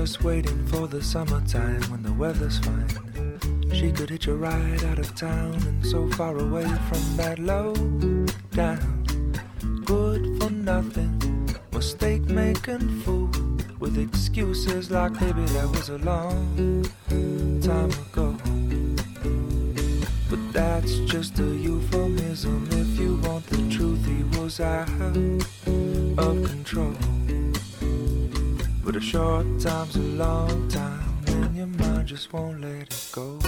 Just waiting for the summertime when the weather's fine. She could hitch a ride out of town and so far away from that low down. Good for nothing, mistake making fool with excuses like baby that was a long time ago. But that's just a euphemism. If you want the truth, he was out of control. A short time's a long time, and your mind just won't let it go.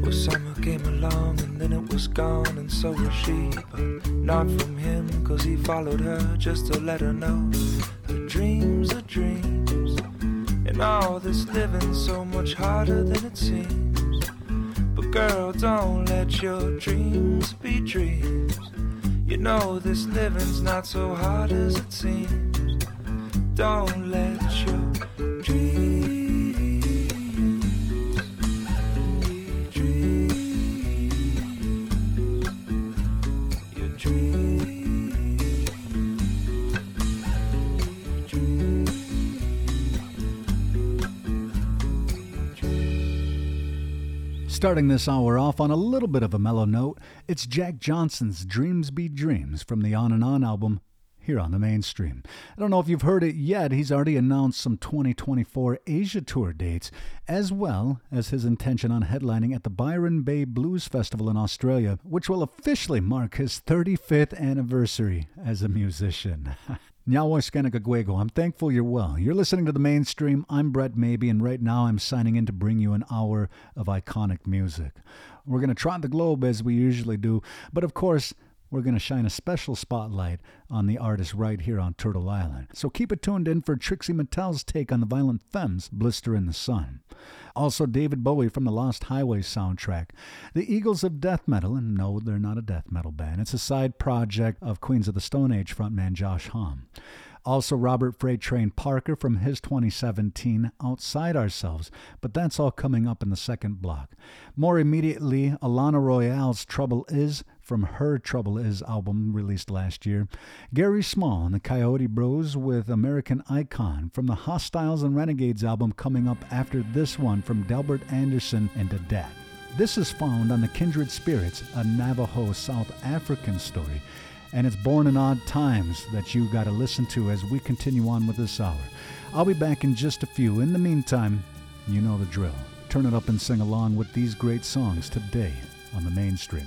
Well, summer came along and then it was gone, and so was she. But not from him, cause he followed her just to let her know dreams be dreams. You know this living's not so Starting this hour off on a little bit of a mellow note, it's Jack Johnson's Dreams Be Dreams from the On and On album here on the mainstream. I don't know if you've heard it yet, he's already announced some 2024 Asia Tour dates, as well as his intention on headlining at the Byron Bay Blues Festival in Australia, which will officially mark his 35th anniversary as a musician. I'm thankful you're well. You're listening to the mainstream. I'm Brett Maybe, and right now I'm signing in to bring you an hour of iconic music. We're going to trot the globe as we usually do, but of course, we're going to shine a special spotlight on the artist right here on Turtle Island. So keep it tuned in for Trixie Mattel's take on the Violent Femmes, Blister in the Sun. Also, David Bowie from the Lost Highway soundtrack. The Eagles of Death Metal, and no, they're not a death metal band. It's a side project of Queens of the Stone Age frontman Josh Homme. Also, Robert Freight Train Parker from his 2017 Outside Ourselves, but that's all coming up in the second block. More immediately, Alanna Royale's Trouble Is from her Trouble Is album released last year. Gary Small and the Coyote Bros with American Icon from the Hostiles and Renegades album coming up after this one from Delbert Anderson and D'DAT. This is found on the Kindred Spirits, a Navajo South African story and it's born in odd times that you got to listen to as we continue on with this hour. I'll be back in just a few. In the meantime, you know the drill. Turn it up and sing along with these great songs today on the mainstream.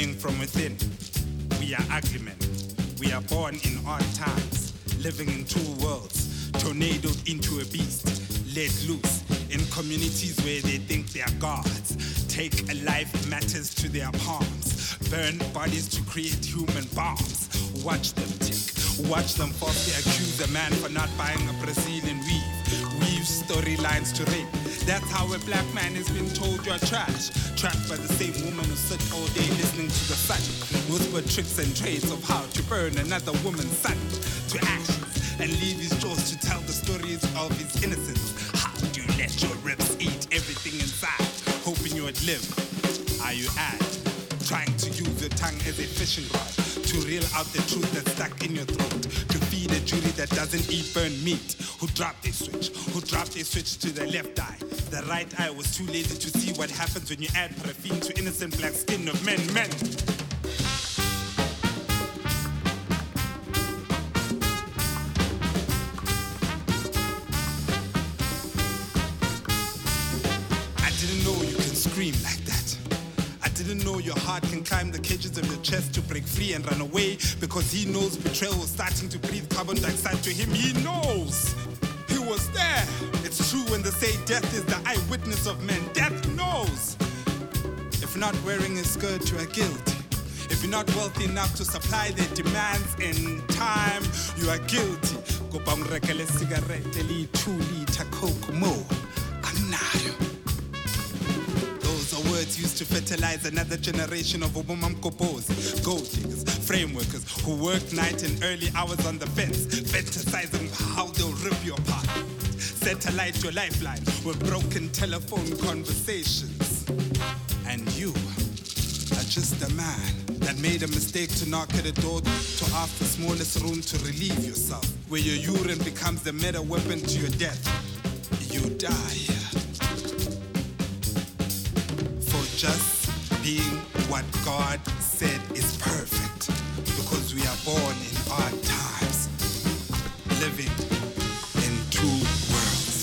From within, we are ugly men. We are born in odd times, living in two worlds, tornadoed into a beast, let loose in communities where they think they are gods. Take a life matters to their palms, burn bodies to create human bombs. Watch them tick. Watch them falsely accuse a man for not buying a Brazilian weave. Weave storylines to rape. That's how a black man has been told you're trash. Trapped by the same woman who sit all day listening to the sun. Whisper tricks and trades of how to burn another woman's son to ashes and leave his jaws to tell the stories of his innocence. How do you let your ribs eat everything inside? Hoping you would live. Are you at? Trying to use your tongue as a fishing rod to reel out the truth that's stuck in your throat. To feed a jury that doesn't eat burnt meat. Who dropped their switch? Who dropped their switch to the left eye? The right eye was too lazy to see what happens when you add paraffin to innocent black skin of men. Men. I didn't know you can scream like that. I didn't know your heart can climb the cages of your chest to break free and run away because he knows betrayal was starting to breathe carbon dioxide to him. He knows. Was there. It's true when they say death is the eyewitness of men. Death knows. If not wearing a skirt, you are guilty. If you're not wealthy enough to supply their demands in time, you are guilty. Ngrekele cigarette 2 liter coke mo. Used to fertilize another generation of Obumamkopos, gold diggers, frame workers who work night and early hours on the fence, fantasizing how they'll rip you apart. Satellite your lifeline with broken telephone conversations. And you are just a man that made a mistake to knock at a door to ask the smallest room to relieve yourself, where your urine becomes the meta weapon to your death. You die just being what God said is perfect. Because we are born in odd times, living in two worlds.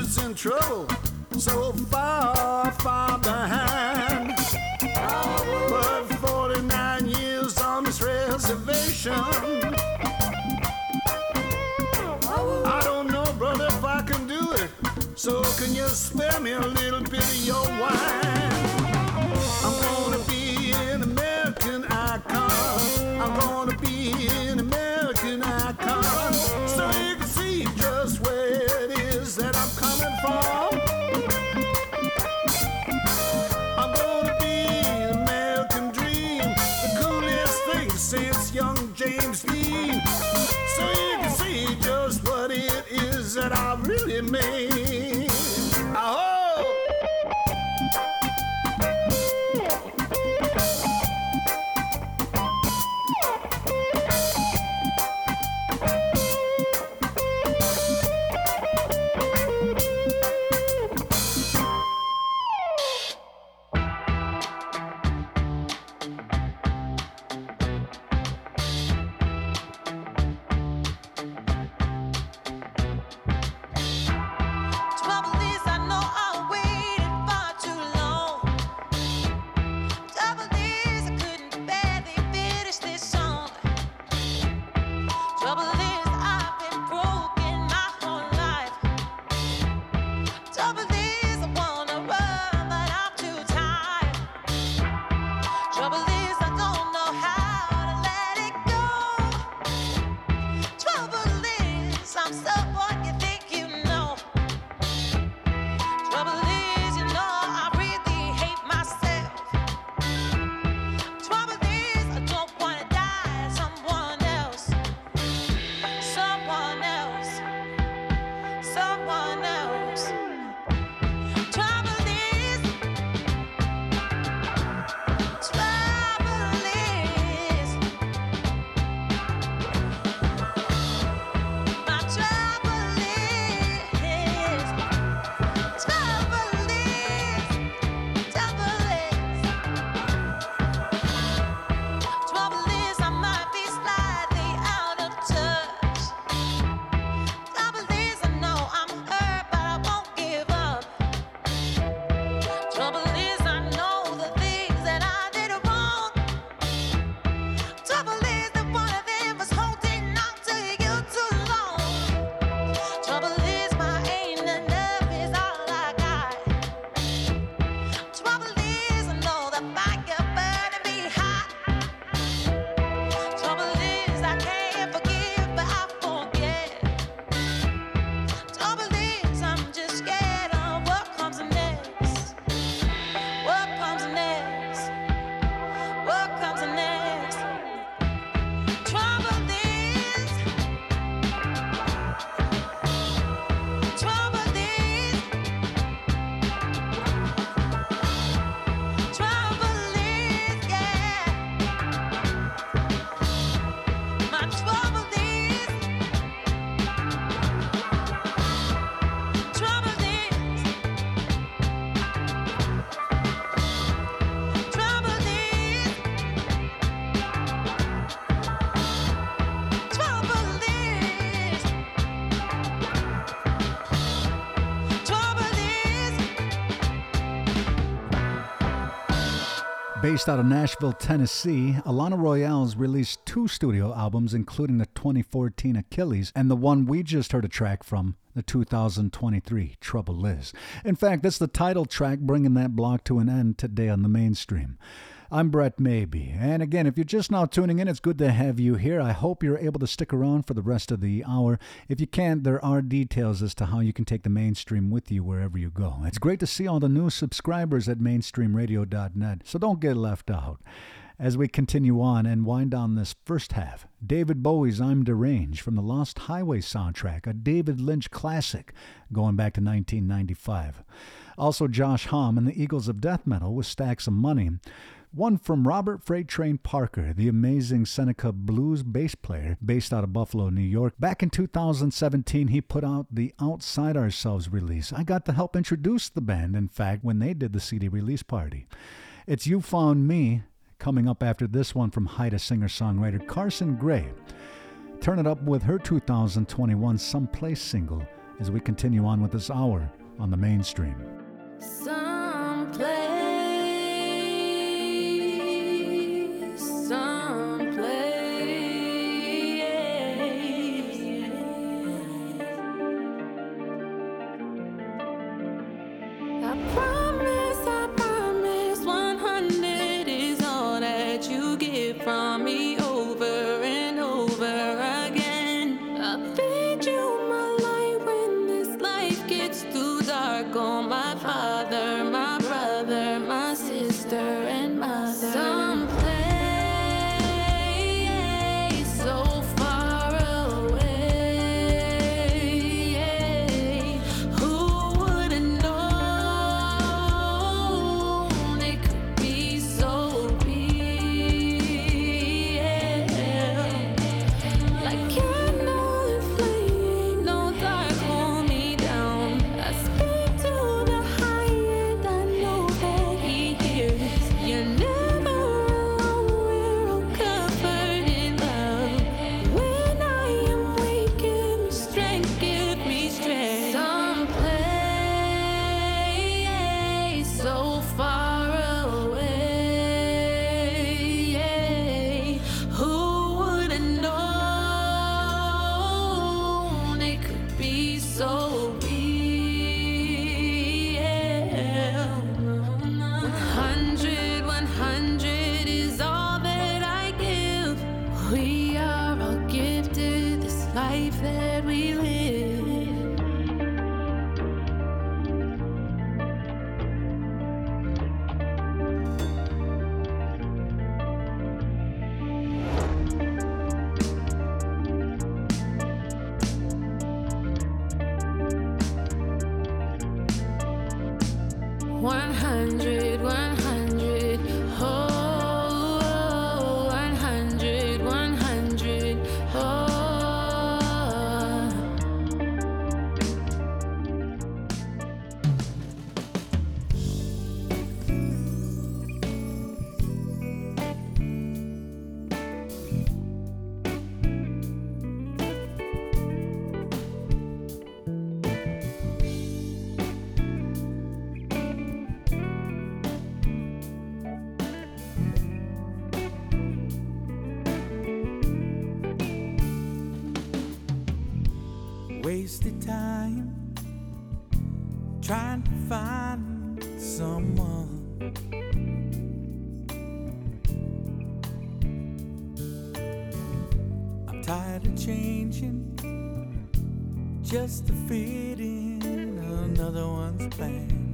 Traditions in trouble so far, far behind. But 49 years on this reservation. I don't know, brother, if I can do it. So can you spare me a little bit of your wine? Based out of Nashville, Tennessee, Alanna Royale's released two studio albums, including the 2014 Achilles and the one we just heard a track from, the 2023 Trouble Is. In fact, that's the title track bringing that block to an end today on the mainstream. I'm Brett Maybe. And again, if you're just now tuning in, it's good to have you here. I hope you're able to stick around for the rest of the hour. If you can't, there are details as to how you can take the mainstream with you wherever you go. It's great to see all the new subscribers at mainstreamradio.net, so don't get left out. As we continue on and wind down this first half, David Bowie's I'm Deranged from the Lost Highway soundtrack, a David Lynch classic going back to 1995. Also, Josh Homme and the Eagles of Death Metal with Stacks of Money. One from Robert Freight Train Parker, the amazing Seneca blues bass player based out of Buffalo, New York. Back in 2017, he put out the Outside Ourselves release. I got to help introduce the band, in fact, when they did the CD release party. It's You Found Me coming up after this one from Haida singer songwriter Carsen Gray. Turn it up with her 2021 Someplace single as we continue on with this hour on the mainstream. Some- just to fit in another one's plan.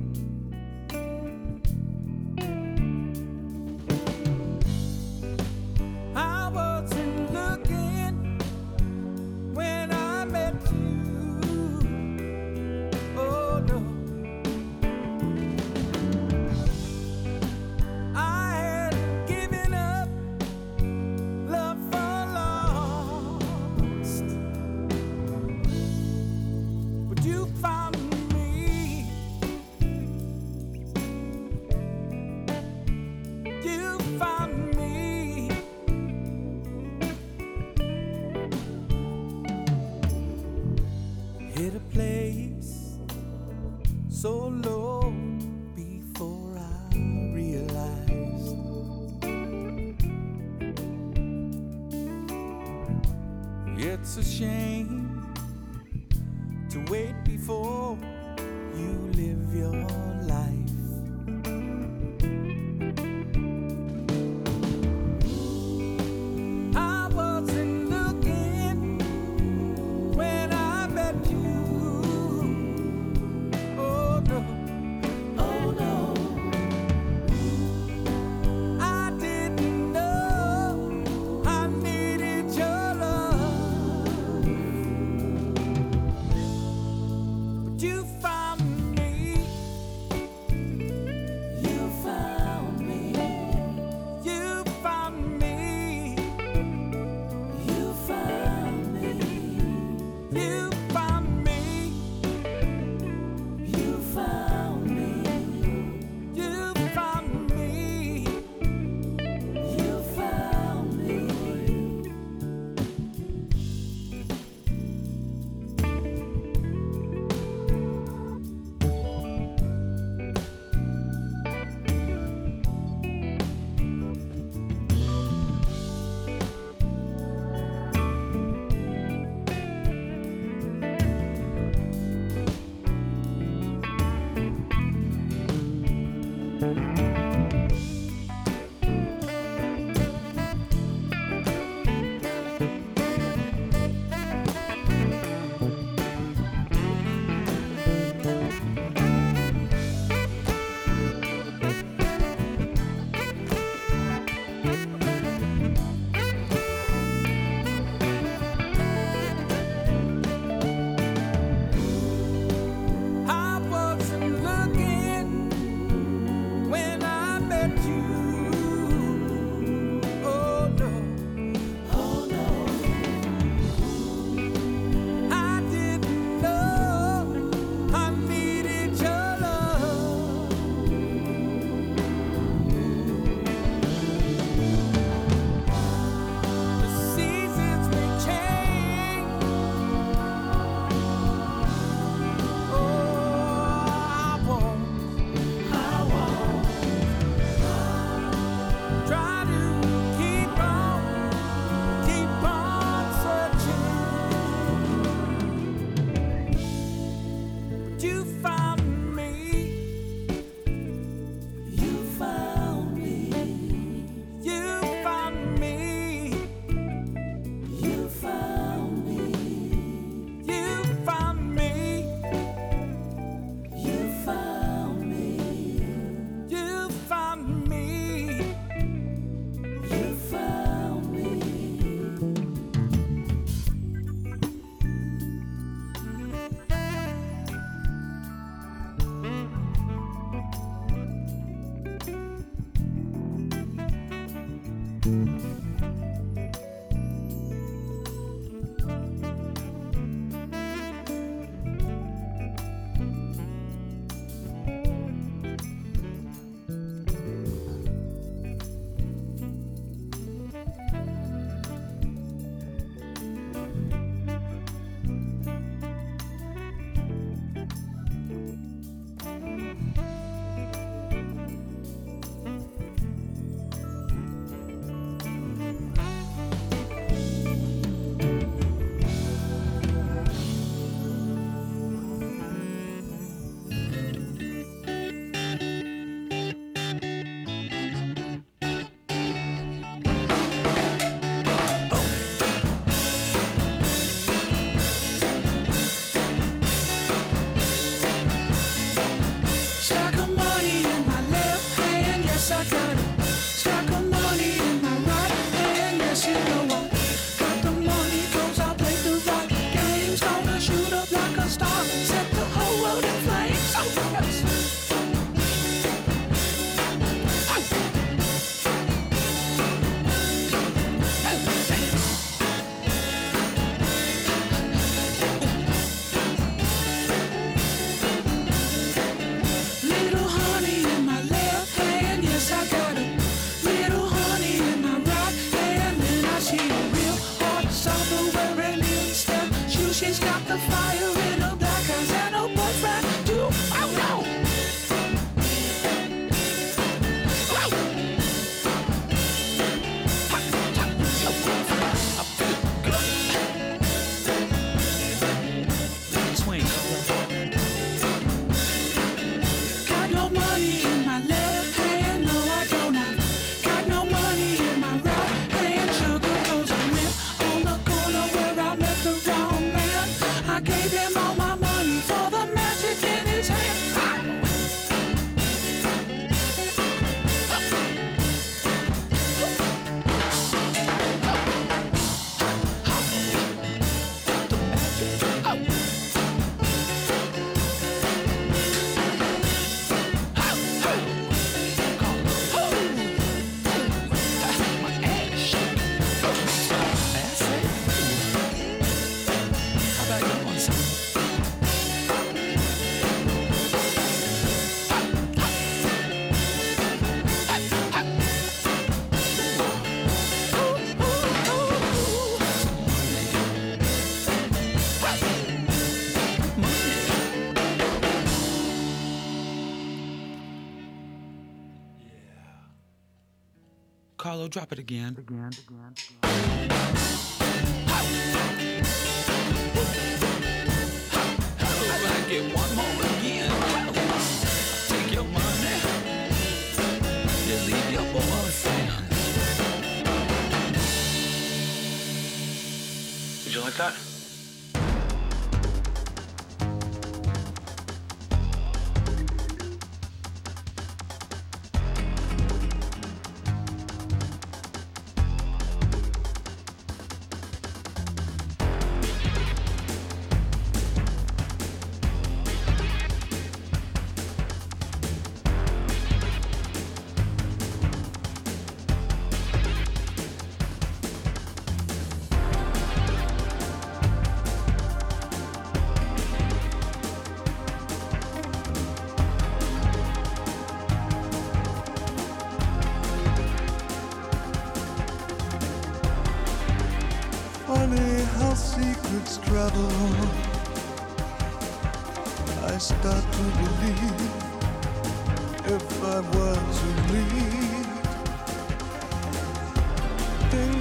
drop it again. again, again.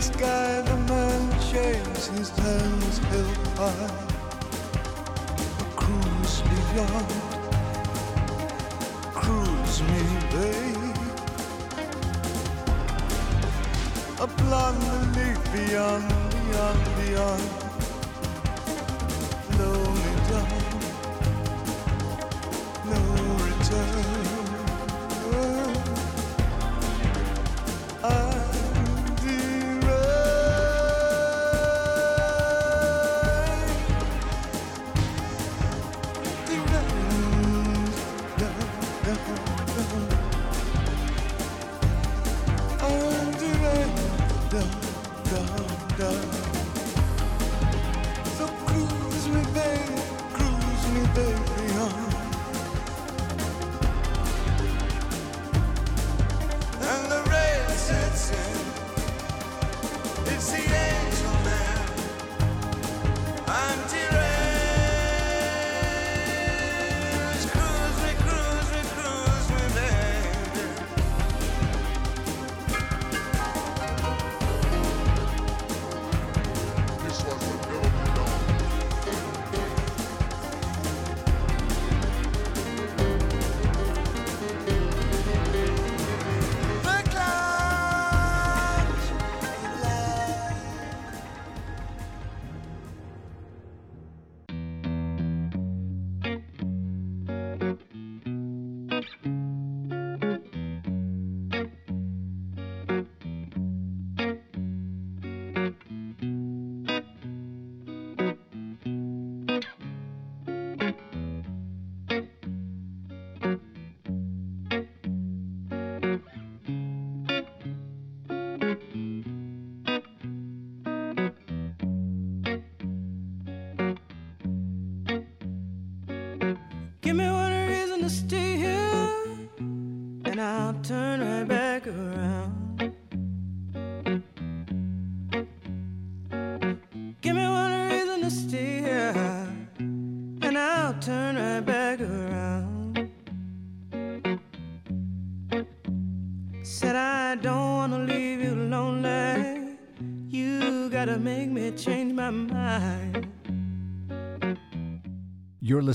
sky, the man shaves his hands held high. Cruise beyond, cruise me, babe. A blonde leaf beyond, beyond, beyond.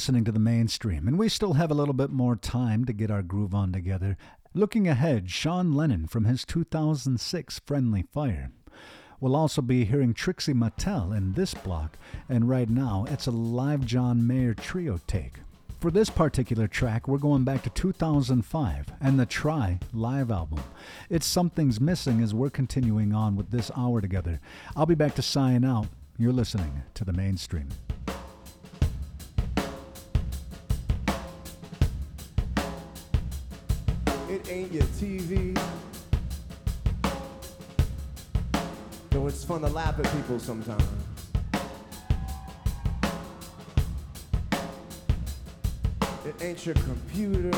Listening to the mainstream, and we still have a little bit more time to get our groove on together. Looking ahead, Sean Lennon from his 2006 Friendly Fire. We'll also be hearing Trixie Mattel in this block, and right now it's a live John Mayer trio take. For this particular track, we're going back to 2005 and the Try live album. It's Something's Missing as we're continuing on with this hour together. I'll be back to sign out. You're listening to the mainstream. It ain't your TV. Though it's fun to laugh at people sometimes. It ain't your computer.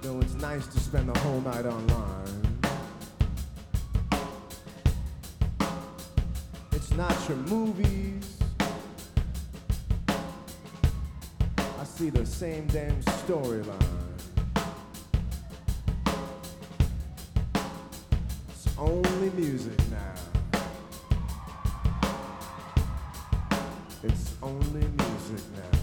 Though it's nice to spend the whole night online. It's not your movies. See the same damn storyline. It's only music now. It's only music now.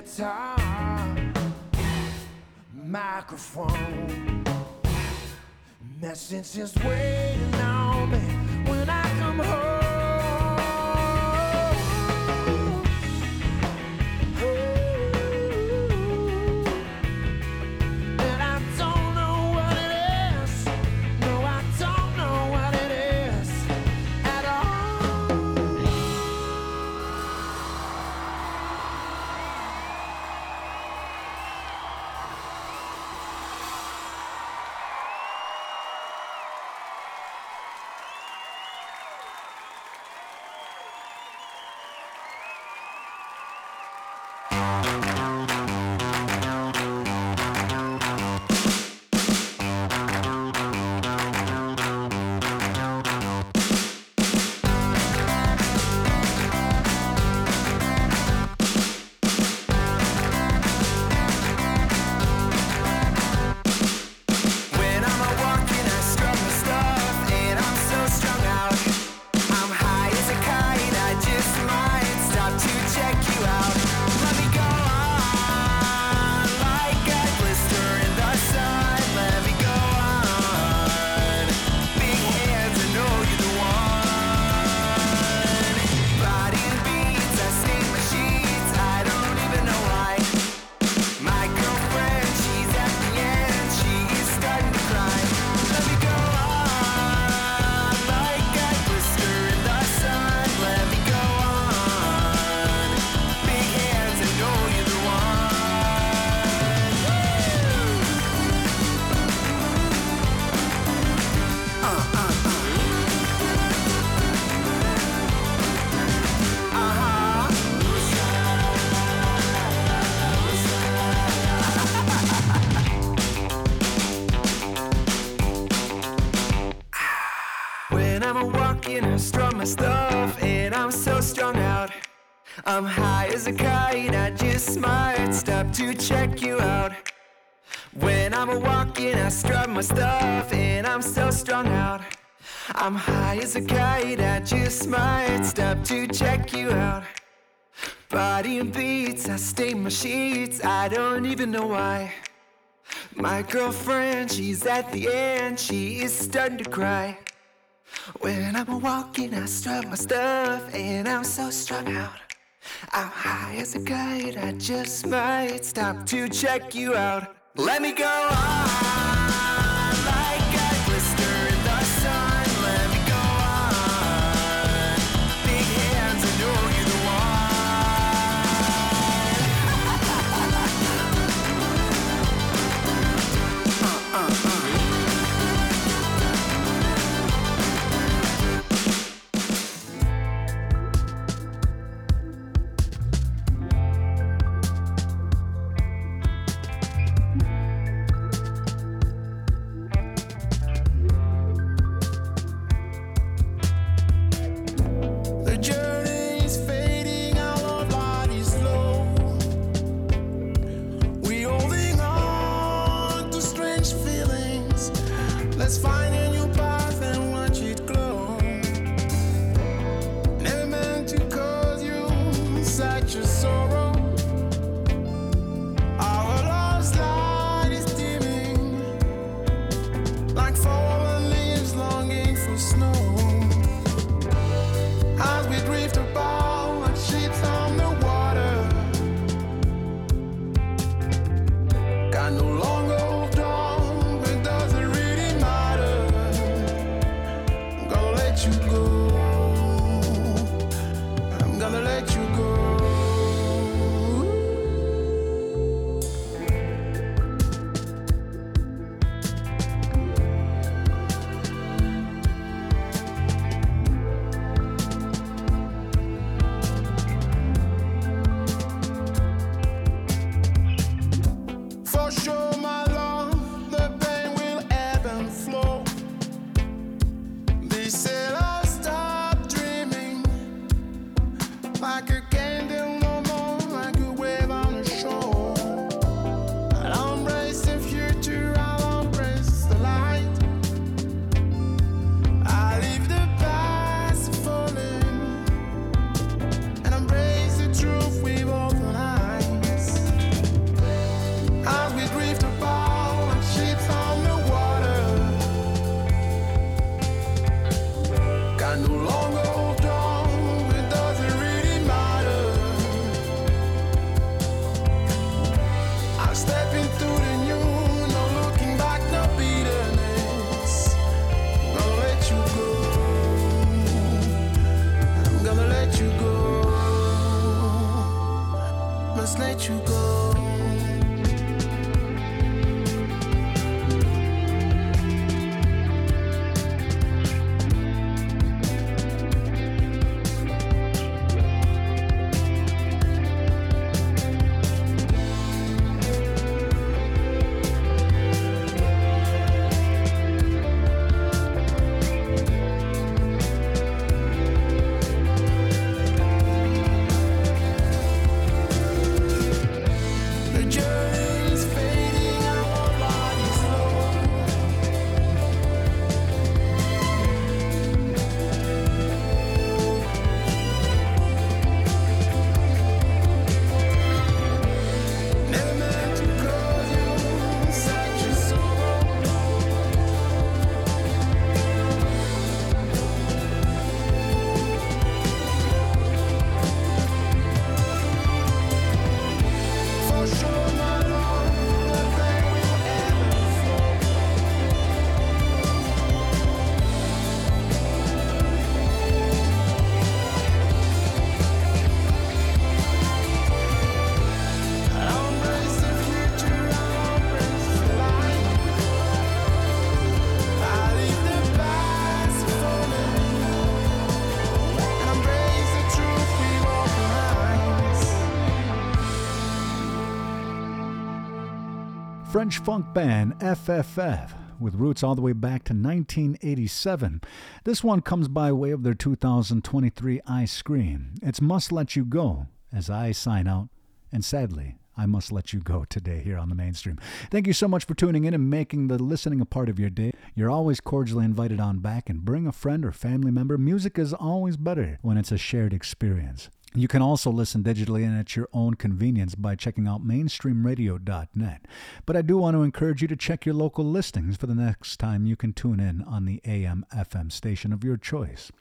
guitar, microphone, message is waiting on. I'm high as a kite, I just might stop to check you out. When I'm a walking, I strap my stuff, and I'm so strung out. I'm high as a kite, I just might stop to check you out. Body and beats, I stain my sheets, I don't even know why. My girlfriend, she's at the end, she is starting to cry. When I'm a walking, I strut my stuff, and I'm so strung out. How high as a kite, I just might stop to check you out. Let me go on. French funk band FFF with roots all the way back to 1987. This one comes by way of their 2023 I Scream. It's Must Let You Go as I sign out, and sadly, I must let you go today here on the mainstream. Thank you so much for tuning in and making the listening a part of your day. You're always cordially invited on back and bring a friend or family member. Music is always better when it's a shared experience. You can also listen digitally and at your own convenience by checking out mainstreamradio.net. But I do want to encourage you to check your local listings for the next time you can tune in on the AM FM station of your choice.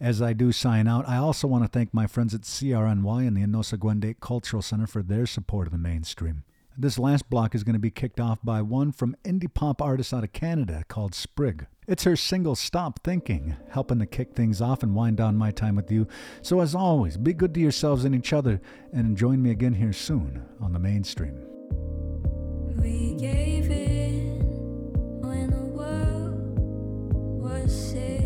As I do sign out, I also want to thank my friends at CRNY and the Onöhsagwë:dé Cultural Center for their support of the mainstream. This last block is going to be kicked off by one from indie pop artist out of Canada called Sprig. It's her single Stop Thinking, helping to kick things off and wind down my time with you. So, as always, be good to yourselves and each other, and join me again here soon on the mainstream. We gave in when the world was sick.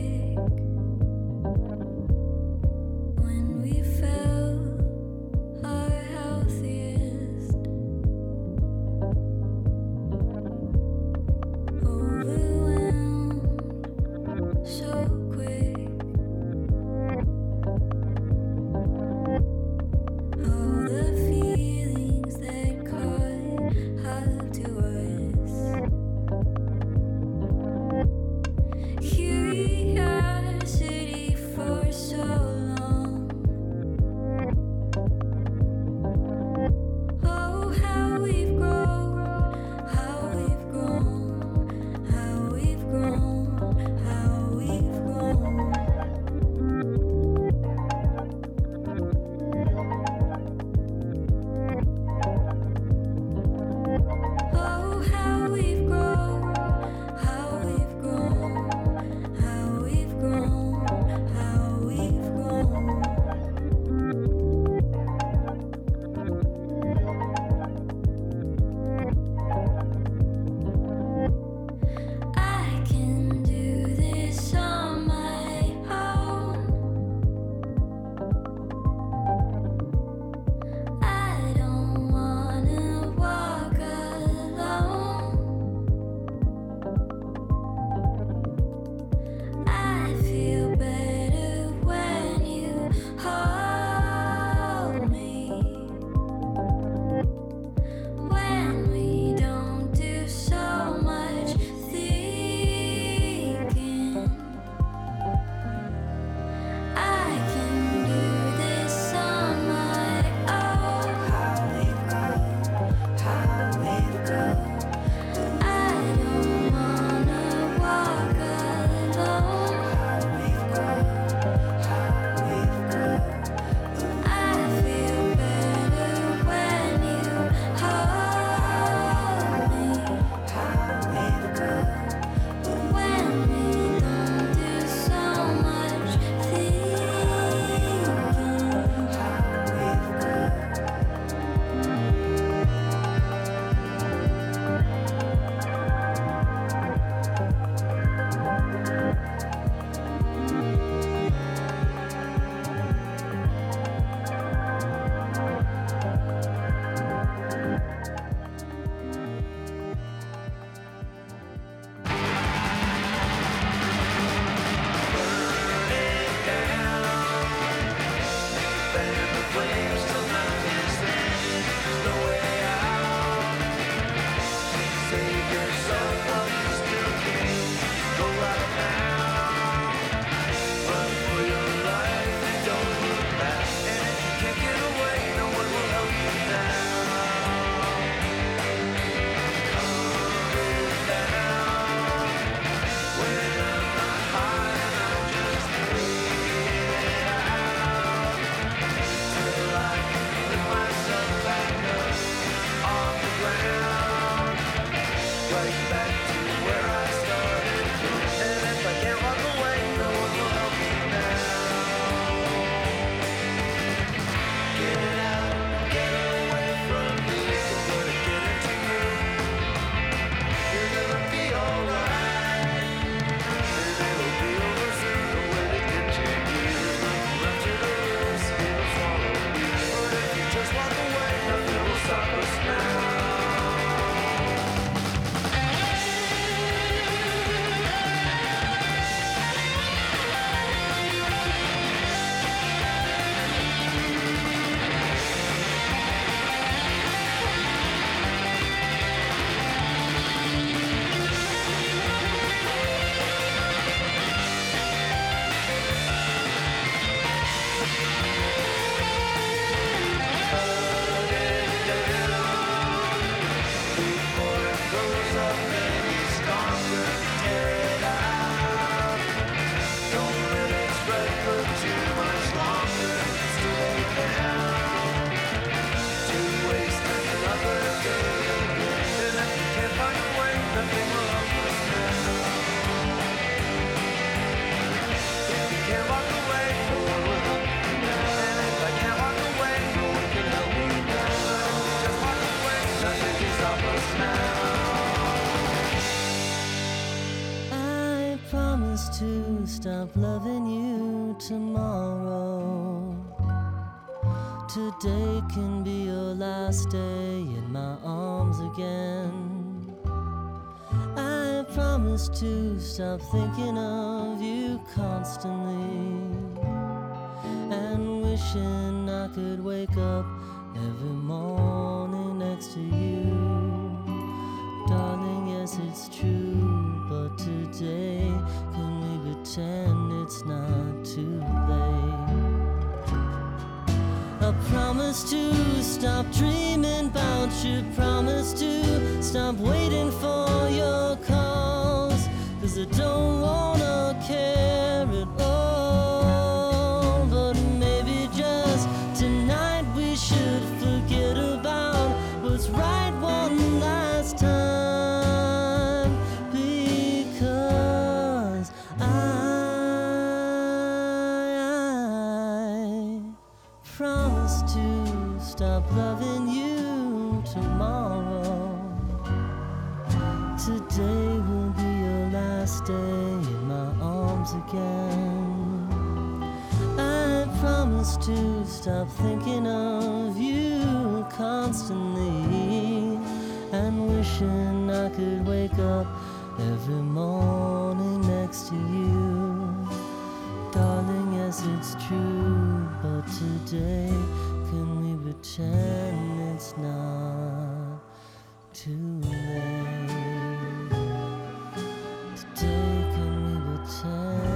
Stop loving you tomorrow. Today can be your last day in my arms again. I promise to stop thinking of you constantly and wishing I could wake up every morning next to you. Darling, yes, it's true, but today pretend it's not too late? I promise to stop dreaming about you. Promise to stop waiting for your calls. Cause I don't wanna care stop thinking of you constantly and wishing I could wake up every morning next to you. Darling, yes, it's true, but today can we pretend it's not too late? Today can we pretend?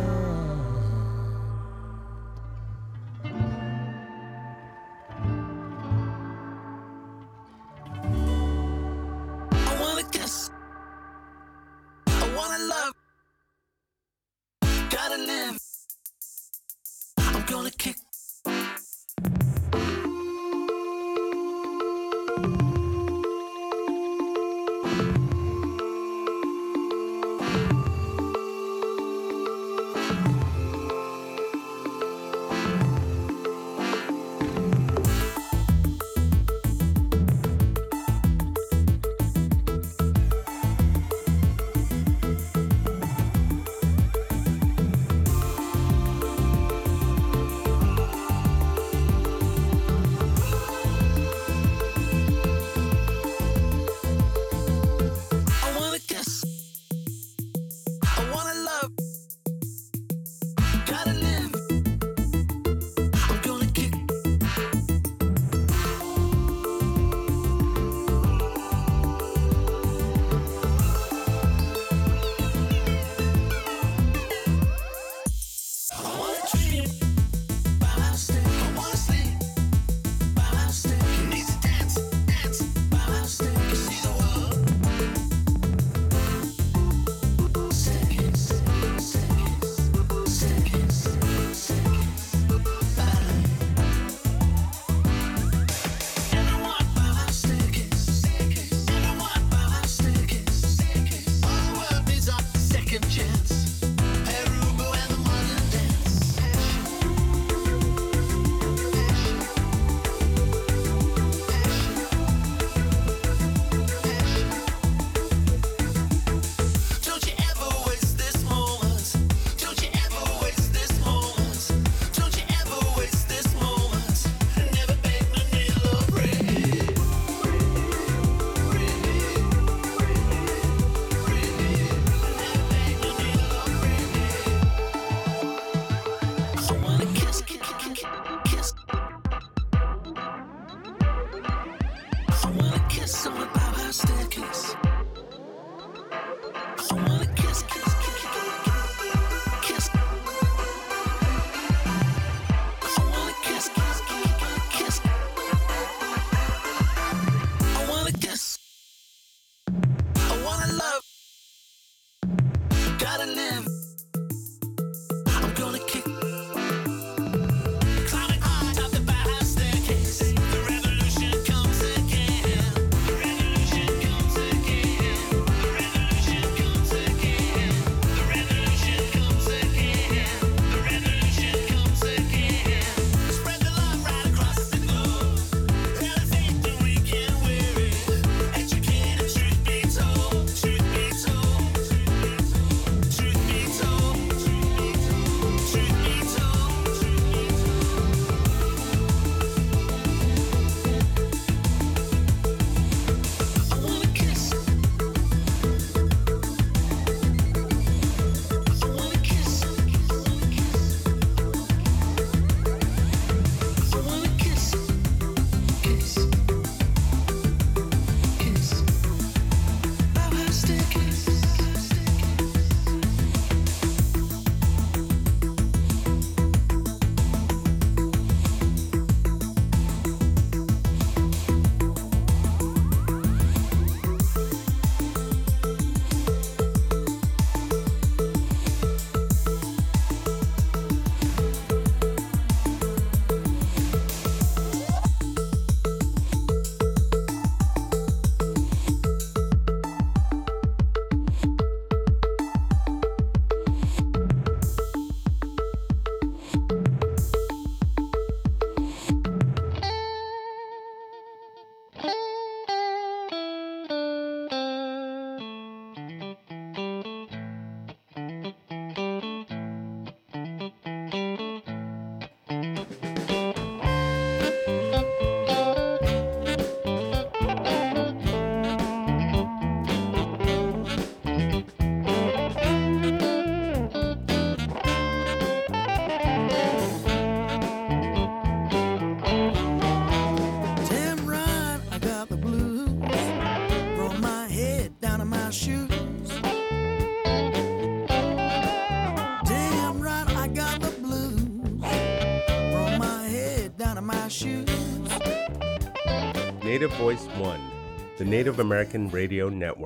The Native American Radio Network.